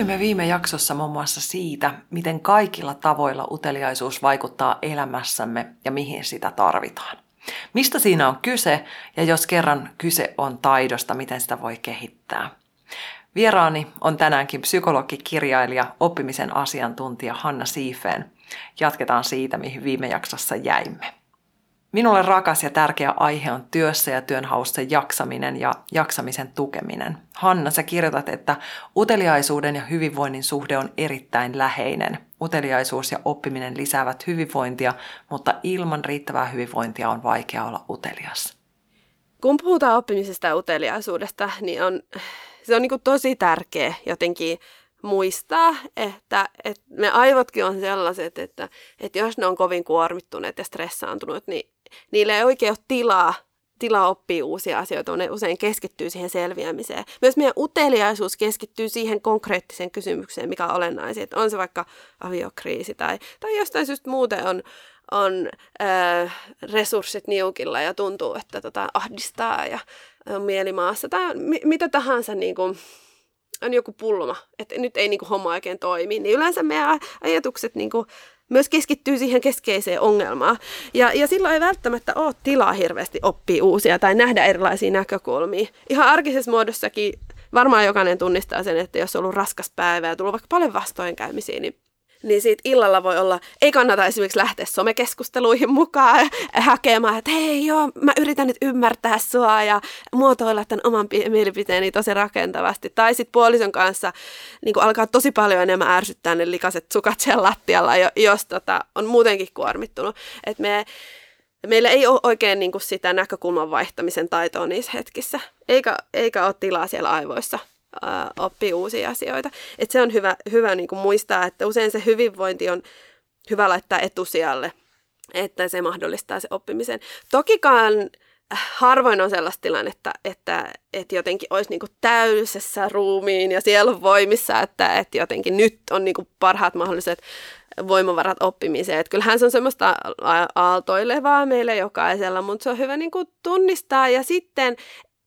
Puhuimme viime jaksossa muun muassa siitä, miten kaikilla tavoilla uteliaisuus vaikuttaa elämässämme ja mihin sitä tarvitaan. Mistä siinä on kyse ja jos kerran kyse on taidosta, miten sitä voi kehittää. Vieraani on tänäänkin psykologi, kirjailija, oppimisen asiantuntija Hanna Siifeen. Jatketaan siitä, mihin viime jaksossa jäimme. Minulle rakas ja tärkeä aihe on työssä ja työnhaussa jaksaminen ja jaksamisen tukeminen. Hanna, sä kirjoitat, että uteliaisuuden ja hyvinvoinnin suhde on erittäin läheinen. Uteliaisuus ja oppiminen lisäävät hyvinvointia, mutta ilman riittävää hyvinvointia on vaikea olla utelias. Kun puhutaan oppimisesta ja uteliaisuudesta, niin on, se on niin tosi tärkeä jotenkin muistaa, että, että me aivotkin on sellaiset, että, että jos ne on kovin kuormittuneet ja stressaantuneet, niin niille ei oikein ole tilaa, tilaa oppia uusia asioita, ne usein keskittyy siihen selviämiseen. Myös meidän uteliaisuus keskittyy siihen konkreettiseen kysymykseen, mikä on olennaisin, että on se vaikka aviokriisi tai, tai jostain syystä muuten on, on äh, resurssit niukilla ja tuntuu, että tota, ahdistaa ja on mielimaassa tai mi- mitä tahansa niin kuin, on joku pulma, että nyt ei niin kuin, homma oikein toimi, niin yleensä meidän ajatukset niin kuin, myös keskittyy siihen keskeiseen ongelmaan. Ja, ja silloin ei välttämättä ole tilaa hirveästi oppia uusia tai nähdä erilaisia näkökulmia. Ihan arkisessa muodossakin varmaan jokainen tunnistaa sen, että jos on ollut raskas päivä ja tullut vaikka paljon vastoinkäymisiä, niin niin siitä illalla voi olla, ei kannata esimerkiksi lähteä somekeskusteluihin mukaan hakemaan, että hei joo, mä yritän nyt ymmärtää sua ja muotoilla tämän oman mielipiteeni tosi rakentavasti. Tai sitten puolison kanssa niin alkaa tosi paljon enemmän ärsyttää ne likaset sukat siellä lattialla, jos tota, on muutenkin kuormittunut. Et me, meillä ei ole oikein niin sitä näkökulman vaihtamisen taitoa niissä hetkissä, eikä, eikä ole tilaa siellä aivoissa oppii uusia asioita. Et se on hyvä, hyvä niin kuin muistaa, että usein se hyvinvointi on hyvä laittaa etusijalle, että se mahdollistaa se oppimisen. Tokikaan äh, harvoin on sellaista tilannetta, että, että jotenkin olisi niin kuin täydessä ruumiin ja sielun voimissa, että, että jotenkin nyt on niin parhaat mahdolliset voimavarat oppimiseen. Että kyllähän se on semmoista aaltoilevaa meille jokaisella, mutta se on hyvä niin kuin tunnistaa ja sitten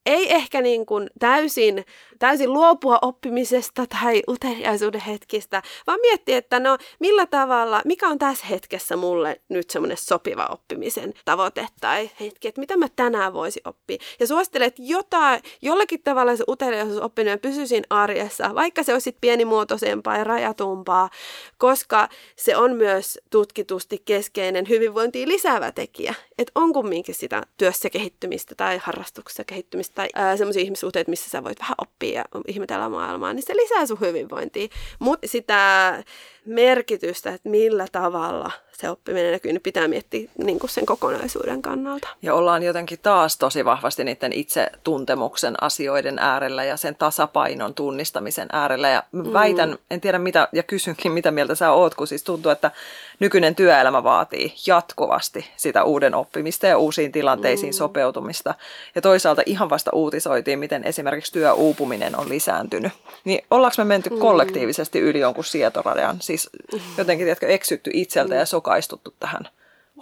ei ehkä niin kuin täysin täysin luopua oppimisesta tai uteliaisuuden hetkistä, vaan miettiä, että no millä tavalla, mikä on tässä hetkessä mulle nyt semmoinen sopiva oppimisen tavoite tai hetki, että mitä mä tänään voisi oppia. Ja suosittelen, että jotain, jollakin tavalla se uteliaisuusoppiminen pysyy siinä arjessa, vaikka se olisi pienimuotoisempaa ja rajatumpaa, koska se on myös tutkitusti keskeinen hyvinvointiin lisäävä tekijä. Että on kumminkin sitä työssä kehittymistä tai harrastuksessa kehittymistä tai semmoisia ihmissuhteita, missä sä voit vähän oppia ja ihmetellä maailmaa, niin se lisää sun hyvinvointia. Mutta sitä merkitystä, että millä tavalla se oppiminen näkyy, niin pitää miettiä niin kuin sen kokonaisuuden kannalta. Ja ollaan jotenkin taas tosi vahvasti niiden itse tuntemuksen asioiden äärellä ja sen tasapainon tunnistamisen äärellä. Ja mm. väitän, en tiedä mitä, ja kysynkin mitä mieltä sä oot, kun siis tuntuu, että nykyinen työelämä vaatii jatkuvasti sitä uuden oppimista ja uusiin tilanteisiin mm. sopeutumista. Ja toisaalta ihan vasta uutisoitiin, miten esimerkiksi työuupuminen on lisääntynyt. Niin ollaanko me menty mm. kollektiivisesti yli jonkun sietorajan? Siis jotenkin, tiedätkö, eksytty itseltä ja sokaistuttu tähän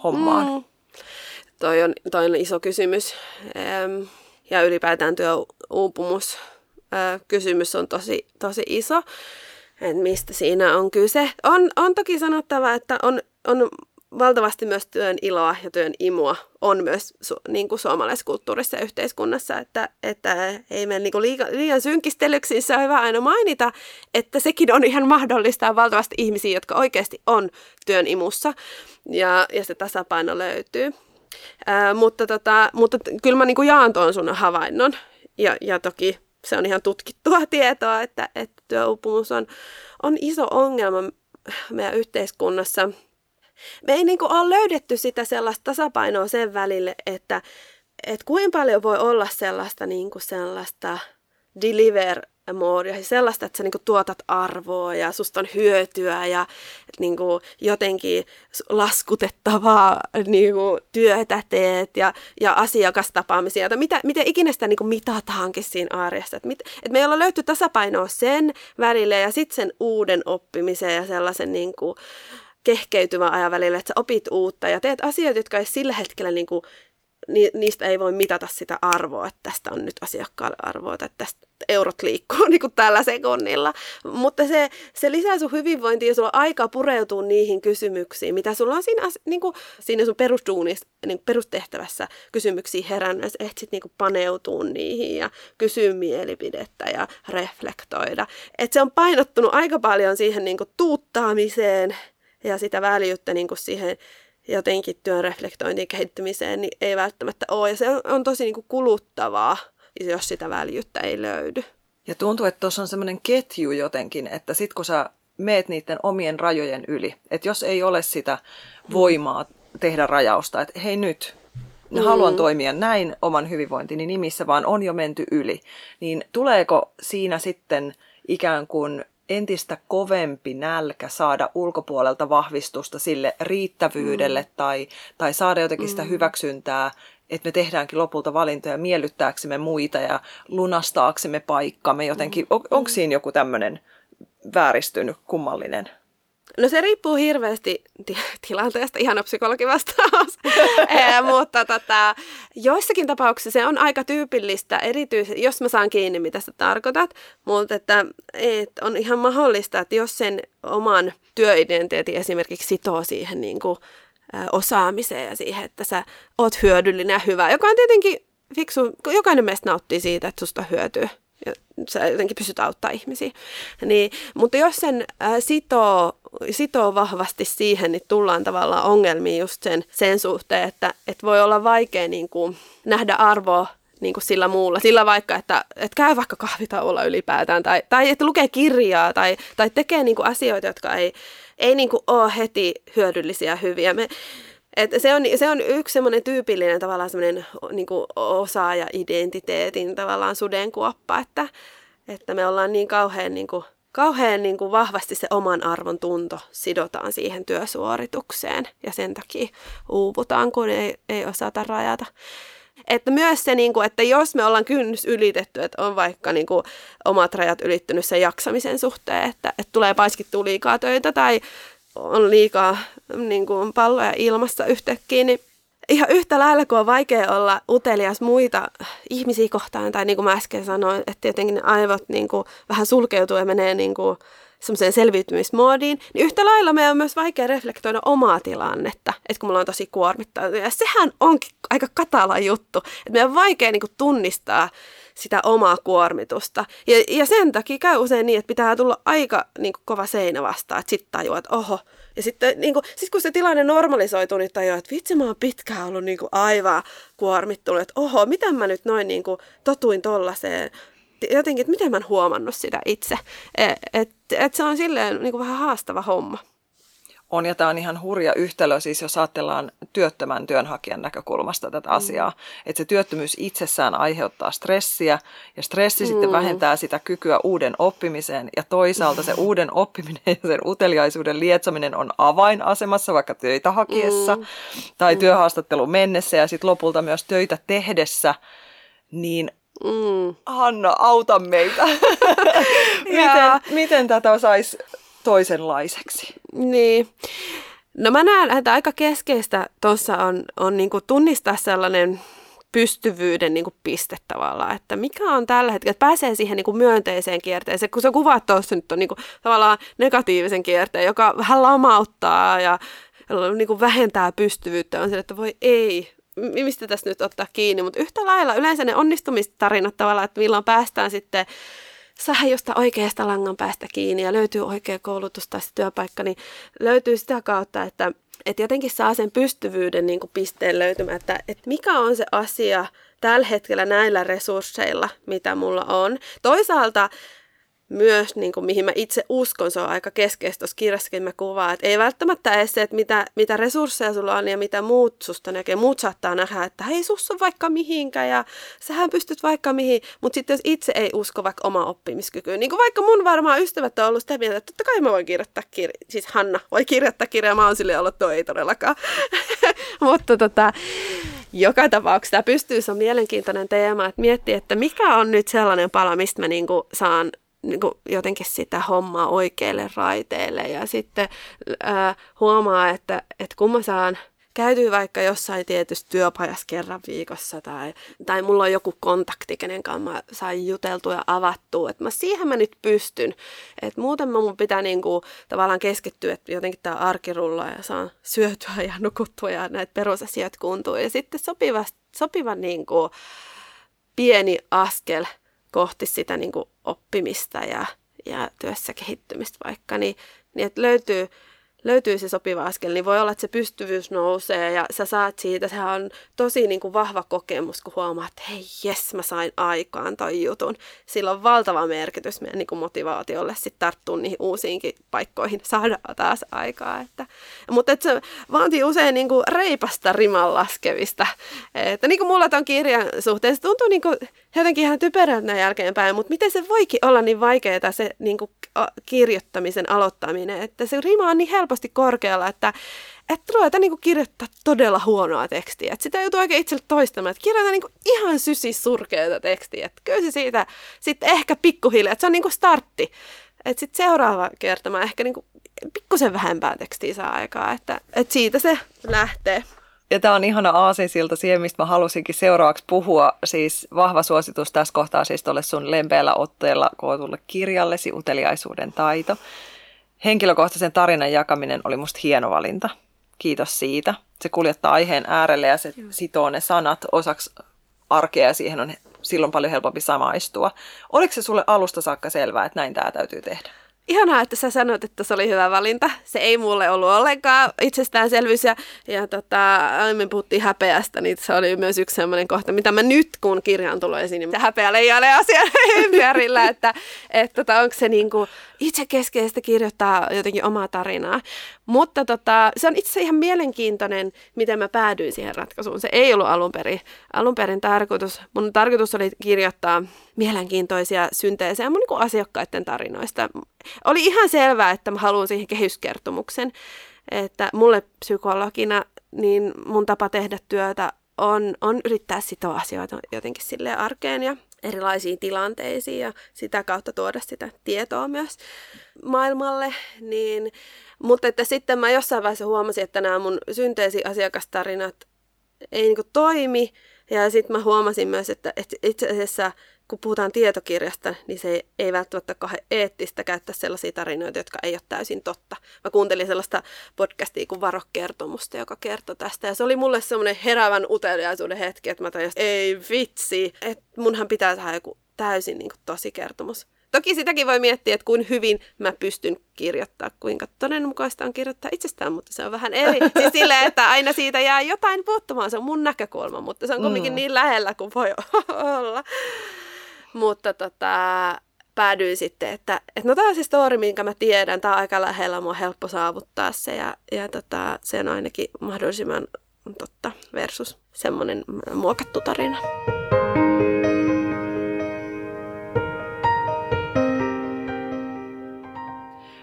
hommaan? Mm. Toi, on, toi on iso kysymys. Ähm, ja ylipäätään työuupumus äh, kysymys on tosi, tosi iso. Et mistä siinä on kyse. On, on toki sanottava, että on, on valtavasti myös työn iloa ja työn imua on myös su, niin kuin suomalaiskulttuurissa ja yhteiskunnassa, että, että ei mene niin kuin liian, synkistelyksiin. Se on hyvä aina mainita, että sekin on ihan mahdollista on valtavasti ihmisiä, jotka oikeasti on työn imussa ja, ja se tasapaino löytyy. Ää, mutta, tota, mutta kyllä mä niin kuin jaan tuon sun havainnon ja, ja toki se on ihan tutkittua tietoa, että, että työuupumus on, on iso ongelma meidän yhteiskunnassa – me ei niin kuin ole löydetty sitä sellaista tasapainoa sen välille, että, että kuinka paljon voi olla sellaista, niin kuin sellaista deliver moodia, siis sellaista, että sä niinku tuotat arvoa ja susta on hyötyä ja niinku jotenkin laskutettavaa niinku työtä teet ja, ja asiakastapaamisia tai mitä, miten ikinä sitä niinku mitataankin siinä arjessa. Että et me ollaan löyty tasapainoa sen välille ja sitten sen uuden oppimisen ja sellaisen niinku kehkeytyvän ajan välillä, että sä opit uutta ja teet asioita, jotka ei sillä hetkellä niinku ni, niistä ei voi mitata sitä arvoa, että tästä on nyt asiakkaalle arvoa tai tästä eurot liikkuu niin kuin tällä sekunnilla. Mutta se, se lisää sun hyvinvointia ja sulla on aikaa pureutua niihin kysymyksiin, mitä sulla on siinä, niin kuin, siinä sun perusduunissa, niin perustehtävässä kysymyksiä herännyt, että etsit niin kuin paneutua niihin ja kysyä mielipidettä ja reflektoida. Et se on painottunut aika paljon siihen niin kuin tuuttaamiseen ja sitä väljyyttä niin kuin siihen jotenkin työn reflektointiin kehittymiseen, niin ei välttämättä ole. Ja se on, on tosi niin kuin kuluttavaa, jos sitä väljyyttä ei löydy. Ja tuntuu, että tuossa on semmoinen ketju jotenkin, että sit kun sä meet niiden omien rajojen yli, että jos ei ole sitä voimaa tehdä rajausta, että hei nyt, mm. haluan toimia näin oman hyvinvointini nimissä, vaan on jo menty yli, niin tuleeko siinä sitten ikään kuin entistä kovempi nälkä saada ulkopuolelta vahvistusta sille riittävyydelle mm. tai, tai saada jotenkin sitä mm. hyväksyntää, että me tehdäänkin lopulta valintoja miellyttääksemme muita ja lunastaaksemme paikkamme jotenkin. On, onko mm. siinä joku tämmöinen vääristynyt, kummallinen No se riippuu hirveästi t- tilanteesta, ihan psykologi vastaus. e, mutta tota, joissakin tapauksissa se on aika tyypillistä, erityisesti jos mä saan kiinni, mitä sä tarkoitat, mutta että, et on ihan mahdollista, että jos sen oman työidentiteetin esimerkiksi sitoo siihen niin kuin, ä, osaamiseen ja siihen, että sä oot hyödyllinen ja hyvä, joka on tietenkin fiksu, jokainen meistä nauttii siitä, että susta hyötyy ja sä jotenkin pystyt auttaa ihmisiä. Niin, mutta jos sen ä, sitoo, sitoo vahvasti siihen, niin tullaan tavallaan ongelmiin just sen, sen suhteen, että et voi olla vaikea niin kuin, nähdä arvoa niin kuin sillä muulla. Sillä vaikka, että, että käy vaikka kahvitauolla ylipäätään tai, tai että lukee kirjaa tai, tai tekee niin kuin asioita, jotka ei, ei niin kuin ole heti hyödyllisiä hyviä. Me, et se, on, se on yksi semmoinen tyypillinen tavallaan semmoinen niin osaaja-identiteetin tavallaan sudenkuoppa, että, että me ollaan niin kauhean, niin kuin, kauhean niin kuin vahvasti se oman arvon tunto sidotaan siihen työsuoritukseen ja sen takia uuvutaan, kun ei, ei osata rajata. Että myös se, niin kuin, että jos me ollaan kynnys ylitetty, että on vaikka niin kuin, omat rajat ylittynyt sen jaksamisen suhteen, että, että tulee paiskittua liikaa töitä tai on liikaa niin kuin palloja ilmassa yhtäkkiä, niin ihan yhtä lailla kuin on vaikea olla utelias muita ihmisiä kohtaan, tai niin kuin mä äsken sanoin, että jotenkin ne aivot niin kuin vähän sulkeutuu ja menee niin kuin semmoiseen selviytymismoodiin, niin yhtä lailla meidän on myös vaikea reflektoida omaa tilannetta, että kun mulla on tosi kuormittanut. Ja sehän onkin aika katala juttu, että meidän on vaikea niin kuin tunnistaa sitä omaa kuormitusta. Ja, ja sen takia käy usein niin, että pitää tulla aika niin kuin, kova seinä vastaan, että sitten tajuaa, että oho. Ja sitten niin kuin, sit kun se tilanne normalisoituu, niin tajuaa, että vitsi mä oon pitkään ollut niin kuin, aivan kuormittunut, että oho, miten mä nyt noin niin kuin, totuin tollaiseen jotenkin, että miten mä en huomannut sitä itse. Että et, et se on silleen niin kuin vähän haastava homma on, ja tämä on ihan hurja yhtälö, siis jos ajatellaan työttömän työnhakijan näkökulmasta tätä mm. asiaa, että se työttömyys itsessään aiheuttaa stressiä, ja stressi mm. sitten vähentää sitä kykyä uuden oppimiseen, ja toisaalta se uuden oppiminen ja sen uteliaisuuden lietsaminen on avainasemassa vaikka töitä hakiessa mm. tai mm. työhaastattelun mennessä, ja sitten lopulta myös töitä tehdessä, niin Mm. Hanna, auta meitä. miten, miten tätä saisi toisenlaiseksi. Niin. No mä näen, että aika keskeistä tuossa on, on niinku tunnistaa sellainen pystyvyyden niin kuin piste tavallaan, että mikä on tällä hetkellä, että pääsee siihen niin kuin myönteiseen kierteeseen, kun sä kuvaat tuossa nyt on niin kuin, tavallaan negatiivisen kierteen, joka vähän lamauttaa ja niin kuin vähentää pystyvyyttä, on se, että voi ei, mistä tässä nyt ottaa kiinni, mutta yhtä lailla yleensä ne onnistumistarinat tavallaan, että milloin päästään sitten saada josta oikeasta langan päästä kiinni ja löytyy oikea koulutus tai työpaikka, niin löytyy sitä kautta, että, että jotenkin saa sen pystyvyyden niin kuin pisteen löytymään, että, että mikä on se asia tällä hetkellä näillä resursseilla, mitä mulla on. Toisaalta myös, niin kuin, mihin mä itse uskon, se on aika keskeistä tuossa kirjassakin mä kuvaan, että ei välttämättä edes se, että mitä, mitä resursseja sulla on ja mitä muut susta näkee. Muut saattaa nähdä, että hei, sus on vaikka mihinkään ja sähän pystyt vaikka mihin, mutta sitten jos itse ei usko vaikka oma oppimiskykyyn, niin kuin vaikka mun varmaan ystävät on ollut sitä mieltä, että totta kai mä voin kirjoittaa kirja, siis Hanna voi kirjoittaa kirjaa, mä oon sille ollut, toi ei todellakaan. mutta tota, joka tapauksessa tämä pystyy, se on mielenkiintoinen teema, että miettii, että mikä on nyt sellainen pala, mistä mä niinku saan niin kuin jotenkin sitä hommaa oikeille raiteille ja sitten ää, huomaa, että, että kun mä saan käytyy vaikka jossain tietyssä työpajassa kerran viikossa tai, tai mulla on joku kontakti, kenen kanssa mä sain juteltua ja avattua, että mä siihen mä nyt pystyn. Että muuten mä mun pitää niinku tavallaan keskittyä, että jotenkin tämä arki rullaa ja saan syötyä ja nukuttua ja näitä perusasiat kuntuu. Ja sitten sopiva, sopiva niinku pieni askel kohti sitä niinku oppimista ja, ja työssä kehittymistä vaikka, niin, niin että löytyy löytyy se sopiva askel, niin voi olla, että se pystyvyys nousee ja sä saat siitä, sehän on tosi niin kuin vahva kokemus, kun huomaat, että hei jes, mä sain aikaan toi jutun. Sillä on valtava merkitys meidän niin kuin motivaatiolle sitten tarttua niihin uusiinkin paikkoihin, saada taas aikaa. Että, mutta että se vaatii usein niin kuin reipasta riman laskevista. Että niin kuin mulla ton kirjan suhteen, se tuntuu niin kuin jotenkin ihan typerältä jälkeenpäin, mutta miten se voikin olla niin vaikeaa se niin kuin kirjoittamisen aloittaminen, että se rima on niin helposti korkealla, että että ruveta niin kirjoittaa todella huonoa tekstiä. Että sitä joutuu oikein itselle toistamaan, että kirjoita niin ihan sysis surkeata tekstiä. Että kyllä se siitä sitten ehkä pikkuhiljaa, että se on niin startti. Että sitten seuraava kerta mä ehkä niin pikkusen vähempää tekstiä saa aikaa, että, että siitä se lähtee. Ja tämä on ihana aasinsilta siihen, mistä mä halusinkin seuraavaksi puhua. Siis vahva suositus tässä kohtaa siis tuolle sun lempeällä otteella kootulle kirjallesi Uteliaisuuden taito. Henkilökohtaisen tarinan jakaminen oli musta hieno valinta. Kiitos siitä. Se kuljettaa aiheen äärelle ja se sitoo ne sanat osaksi arkea ja siihen on silloin paljon helpompi samaistua. Oliko se sulle alusta saakka selvää, että näin tämä täytyy tehdä? Ihanaa, että sä sanoit, että se oli hyvä valinta. Se ei mulle ollut ollenkaan itsestäänselvyys. Ja, ja tota, aiemmin puhuttiin häpeästä, niin se oli myös yksi sellainen kohta, mitä mä nyt, kun kirjaan tulee esiin, niin häpeä leijailee asian ympärillä, että et, tota, onko se niinku itse keskeistä kirjoittaa jotenkin omaa tarinaa. Mutta tota, se on itse ihan mielenkiintoinen, miten mä päädyin siihen ratkaisuun. Se ei ollut alun perin, alun perin tarkoitus. Mun tarkoitus oli kirjoittaa mielenkiintoisia synteesejä mun niin asiakkaiden tarinoista. Oli ihan selvää, että mä haluan siihen kehyskertomuksen. Että mulle psykologina niin mun tapa tehdä työtä on, on yrittää sitoa asioita jotenkin sille arkeen ja erilaisiin tilanteisiin ja sitä kautta tuoda sitä tietoa myös maailmalle. Niin, mutta että sitten mä jossain vaiheessa huomasin, että nämä mun synteesiasiakastarinat ei niin toimi. Ja sitten mä huomasin myös, että, itse asiassa kun puhutaan tietokirjasta, niin se ei välttämättä ole eettistä käyttää sellaisia tarinoita, jotka ei ole täysin totta. Mä kuuntelin sellaista podcastia kuin Varokertomusta, joka kertoi tästä. Ja se oli mulle semmoinen herävän uteliaisuuden hetki, että mä tajusin, että ei vitsi, että munhan pitää saada joku täysin niin kuin, tosi kertomus. Toki sitäkin voi miettiä, että kuin hyvin mä pystyn kirjoittaa, kuinka todenmukaista on kirjoittaa itsestään, mutta se on vähän eri. Siis silleen, että aina siitä jää jotain puuttumaan, se on mun näkökulma, mutta se on kuitenkin mm. niin lähellä kuin voi olla. Mutta tota, päädyin sitten, että, että no tämä on se story, minkä mä tiedän, tämä on aika lähellä, mun on helppo saavuttaa se ja, ja tota, se on ainakin mahdollisimman totta versus semmoinen muokattu tarina.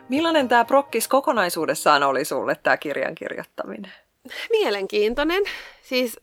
Millainen tämä prokkis kokonaisuudessaan oli sulle, tämä kirjan kirjoittaminen? Mielenkiintoinen. Siis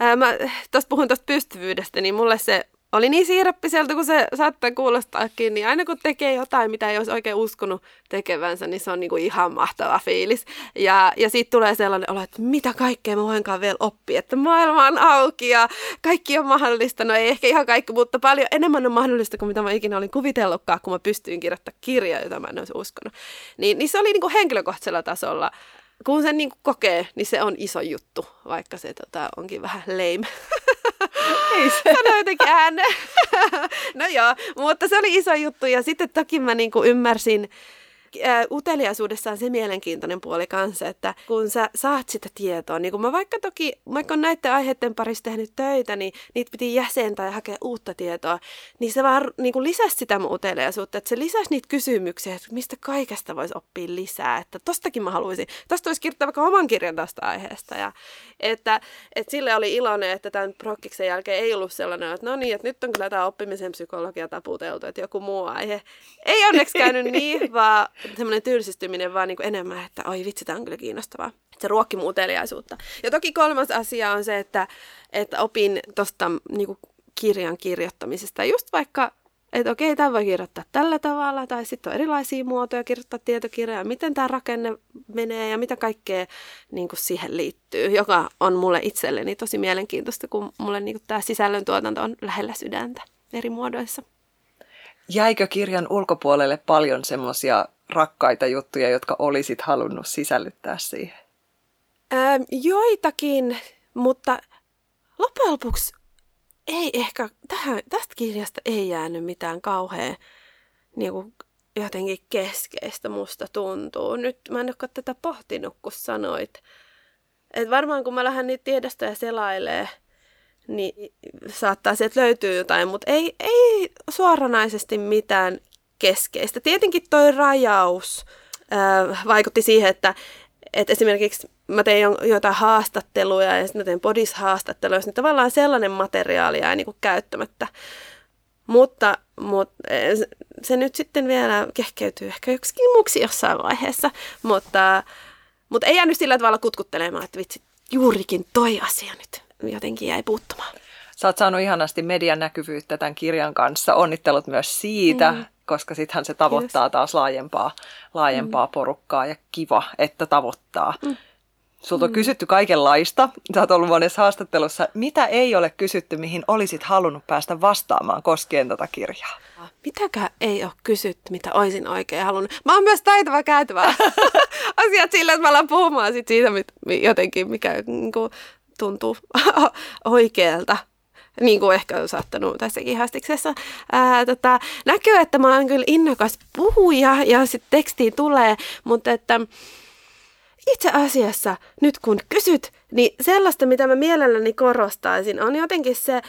ää, mä tuosta puhun tuosta pystyvyydestä, niin mulle se oli niin siirappiselta kuin se saattaa kuulostaakin, niin aina kun tekee jotain, mitä ei olisi oikein uskonut tekevänsä, niin se on niinku ihan mahtava fiilis. Ja, ja sitten tulee sellainen olo, että mitä kaikkea mä voinkaan vielä oppia, että maailma on auki ja kaikki on mahdollista. No ei ehkä ihan kaikki, mutta paljon enemmän on mahdollista kuin mitä mä ikinä olin kuvitellutkaan, kun mä pystyin kirjoittamaan kirjaa, jota mä en olisi uskonut. Niin, niin se oli niinku henkilökohtaisella tasolla kun sen niin kokee, niin se on iso juttu, vaikka se tota, onkin vähän lame. Sano jotenkin no joo, mutta se oli iso juttu ja sitten toki mä niin kuin ymmärsin, ää, uteliaisuudessa on se mielenkiintoinen puoli kanssa, että kun sä saat sitä tietoa, niin kun mä vaikka toki, vaikka on näiden aiheiden parissa tehnyt töitä, niin niitä piti jäsentää ja hakea uutta tietoa, niin se vaan niin kuin lisäsi sitä mun uteliaisuutta, että se lisäsi niitä kysymyksiä, että mistä kaikesta voisi oppia lisää, että tostakin mä haluaisin, tosta olisi kirjoittaa vaikka oman kirjan tästä aiheesta, ja että, että sille oli iloinen, että tämän prokkiksen jälkeen ei ollut sellainen, että no niin, että nyt on kyllä tämä oppimisen psykologia taputeltu, että joku muu aihe. Ei onneksi käynyt niin, vaan semmoinen tylsistyminen vaan niin kuin enemmän, että oi vitsi, tämä on kyllä kiinnostavaa. Se ruokki uteliaisuutta. Ja toki kolmas asia on se, että, että opin tuosta niin kirjan kirjoittamisesta. Just vaikka että okei, tämä voi kirjoittaa tällä tavalla, tai sitten on erilaisia muotoja kirjoittaa tietokirjaa, miten tämä rakenne menee ja mitä kaikkea niin kuin siihen liittyy, joka on mulle itselleni tosi mielenkiintoista, kun mulle niin kuin tämä sisällöntuotanto on lähellä sydäntä eri muodoissa. Jäikö kirjan ulkopuolelle paljon semmoisia rakkaita juttuja, jotka olisit halunnut sisällyttää siihen? Ää, joitakin, mutta loppujen lopuksi ei ehkä, tähän, tästä kirjasta ei jäänyt mitään kauhean niin kuin jotenkin keskeistä musta tuntuu. Nyt mä en ole tätä pohtinut, kun sanoit. Et varmaan kun mä lähden niitä tiedostoja selailee, niin saattaa sieltä löytyä jotain, mutta ei, ei suoranaisesti mitään keskeistä. Tietenkin toi rajaus ää, vaikutti siihen, että, että esimerkiksi mä tein jotain haastatteluja ja sitten mä tein podishaastatteluja, niin tavallaan sellainen materiaali jäi niin käyttämättä. Mutta, mutta se nyt sitten vielä kehkeytyy ehkä joksikin muuksi jossain vaiheessa, mutta, mutta ei jäänyt sillä tavalla kutkuttelemaan, että vitsi, juurikin toi asia nyt jotenkin jäi puuttumaan. Sä oot saanut ihanasti median näkyvyyttä tämän kirjan kanssa. Onnittelut myös siitä, mm. Koska sittenhän se tavoittaa Kiitos. taas laajempaa, laajempaa mm. porukkaa ja kiva, että tavoittaa. Mm. Sulta on mm. kysytty kaikenlaista. Sä oot ollut monessa haastattelussa. Mitä ei ole kysytty, mihin olisit halunnut päästä vastaamaan koskien tätä kirjaa? Mitäkään ei ole kysytty, mitä olisin oikein halunnut. Mä oon myös taitava käytävä asiat sillä, että mä alan puhumaan sit siitä mit, jotenkin, mikä niin kuin, tuntuu oikealta niin kuin ehkä on saattanut tässäkin haastiksessa ää, tota, näkyy, että mä oon kyllä innokas puhuja ja sitten tekstiin tulee, mutta että itse asiassa nyt kun kysyt, niin sellaista, mitä mä mielelläni korostaisin, on jotenkin se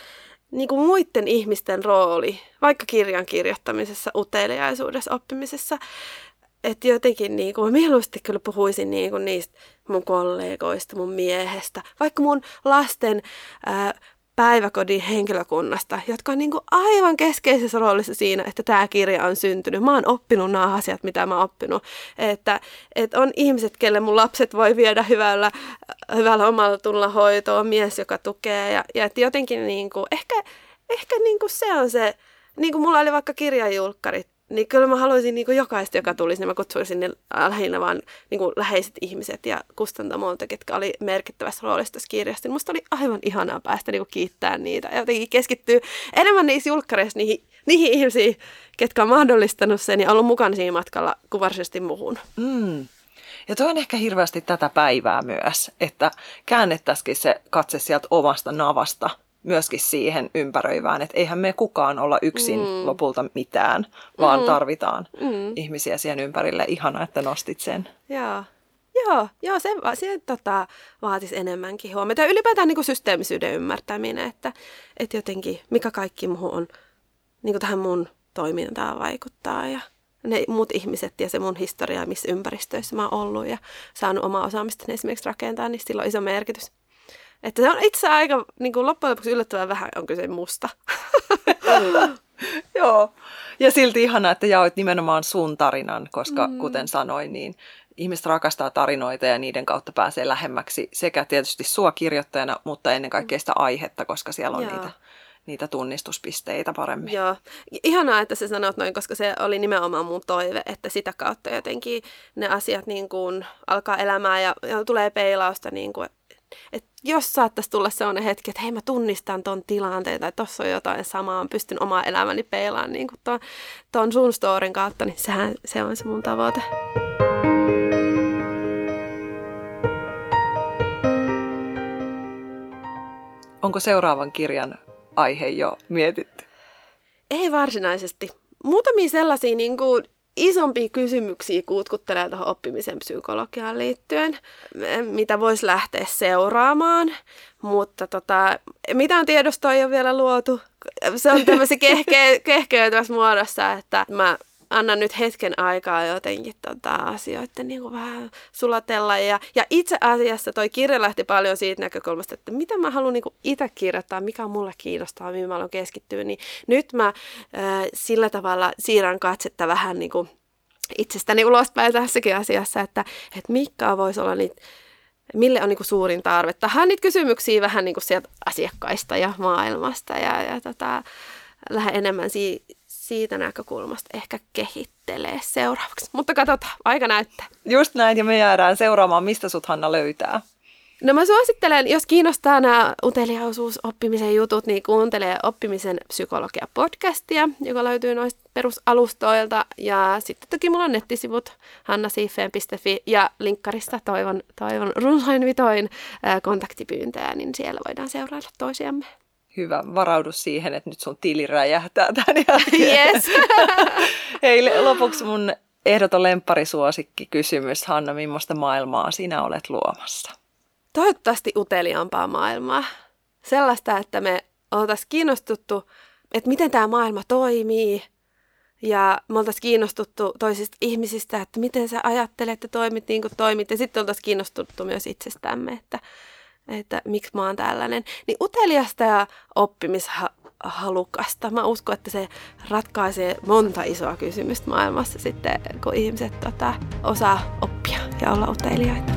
niin kuin muiden ihmisten rooli, vaikka kirjan kirjoittamisessa, uteliaisuudessa, oppimisessa. Että jotenkin niin kuin, mieluusti kyllä puhuisin niin kuin niistä mun kollegoista, mun miehestä, vaikka mun lasten ää, päiväkodin henkilökunnasta, jotka on niin kuin aivan keskeisessä roolissa siinä, että tämä kirja on syntynyt. Mä oon oppinut nämä asiat, mitä mä oon oppinut. Että, että on ihmiset, kelle mun lapset voi viedä hyvällä, hyvällä omalla tulla hoitoa, mies, joka tukee. Ja, ja että jotenkin niin kuin, ehkä, ehkä niin kuin se on se, niin kuin mulla oli vaikka kirjajulkkarit niin kyllä mä haluaisin niin jokaista, joka tulisi, niin mä kutsuisin ne lähinnä vaan niin kuin läheiset ihmiset ja kustantamolta, ketkä oli merkittävässä roolissa tässä kirjassa. Musta oli aivan ihanaa päästä niin kuin kiittää niitä ja jotenkin keskittyä enemmän niissä julkkareissa niihin, niihin ihmisiin, ketkä on mahdollistanut sen ja ollut mukana siinä matkalla kuin muuhun. Mm. Ja toi on ehkä hirveästi tätä päivää myös, että käännettäisikin se katse sieltä omasta navasta myöskin siihen ympäröivään, että eihän me kukaan olla yksin mm. lopulta mitään, vaan mm. tarvitaan mm. ihmisiä siihen ympärille. Ihana, että nostit sen. Joo. Joo, joo se, se tota, vaatisi enemmänkin huomiota. Ja ylipäätään niin kuin systeemisyyden ymmärtäminen, että, että jotenkin mikä kaikki muuhun on, niin kuin tähän mun toimintaan vaikuttaa ja ne muut ihmiset ja se mun historia, missä ympäristöissä mä oon ollut ja saanut omaa osaamista esimerkiksi rakentaa, niin sillä on iso merkitys. Että se on itse aika, niin kuin loppujen lopuksi yllättävän vähän on kyse musta. Joo. Ja silti ihana, että jaoit nimenomaan sun tarinan, koska mm. kuten sanoin, niin ihmiset rakastaa tarinoita ja niiden kautta pääsee lähemmäksi sekä tietysti sua kirjoittajana, mutta ennen kaikkea sitä aihetta, koska siellä on niitä, niitä tunnistuspisteitä paremmin. Joo. Ihanaa, että sä sanot noin, koska se oli nimenomaan mun toive, että sitä kautta jotenkin ne asiat niin kuin alkaa elämään ja, ja tulee peilausta, niin kuin, että jos saattaisi tulla sellainen hetki, että hei mä tunnistan ton tilanteen tai tossa on jotain samaa, pystyn omaa elämäni peilaan niin kuin ton, ton sun storin kautta, niin sehän, se on se mun tavoite. Onko seuraavan kirjan aihe jo mietitty? Ei varsinaisesti. Muutamia sellaisia niin kuin isompia kysymyksiä kuutkuttelee tuohon oppimisen psykologiaan liittyen, mitä voisi lähteä seuraamaan. Mutta tota, mitään tiedostoa ei ole vielä luotu. Se on tämmöisen kehke- kehkeytyvässä muodossa, että mä annan nyt hetken aikaa jotenkin tota, asioiden niin kuin vähän sulatella. Ja, ja itse asiassa toi kirja lähti paljon siitä näkökulmasta, että mitä mä haluan niin itse kirjoittaa, mikä mulle kiinnostaa, mihin mä haluan keskittyä. Niin nyt mä äh, sillä tavalla siirrän katsetta vähän niin kuin itsestäni ulospäin tässäkin asiassa, että, että mikä voisi olla niitä mille on niinku suurin tarve. Tähän niitä kysymyksiä vähän niinku sieltä asiakkaista ja maailmasta ja, ja tota, lähden enemmän si- siitä näkökulmasta ehkä kehittelee seuraavaksi. Mutta katsotaan, aika näyttää. Just näin, ja me jäädään seuraamaan, mistä sut Hanna löytää. No mä suosittelen, jos kiinnostaa nämä uteliaisuus oppimisen jutut, niin kuuntelee oppimisen psykologia podcastia, joka löytyy noista perusalustoilta. Ja sitten toki mulla on nettisivut hannasiifeen.fi ja linkkarista toivon, toivon runsain vitoin kontaktipyyntöjä, niin siellä voidaan seurailla toisiamme hyvä, varaudu siihen, että nyt sun tili räjähtää tämän jälkeen. Yes. Hei, lopuksi mun ehdoton lempparisuosikki kysymys, Hanna, millaista maailmaa sinä olet luomassa? Toivottavasti uteliaampaa maailmaa. Sellaista, että me oltaisiin kiinnostuttu, että miten tämä maailma toimii, ja me oltaisiin kiinnostuttu toisista ihmisistä, että miten sä ajattelet ja toimit niin kuin toimit. Ja sitten oltaisiin kiinnostuttu myös itsestämme, että että miksi mä oon tällainen. Niin uteliasta ja oppimishalukasta. Mä uskon, että se ratkaisee monta isoa kysymystä maailmassa sitten, kun ihmiset tota, osaa oppia ja olla uteliaita.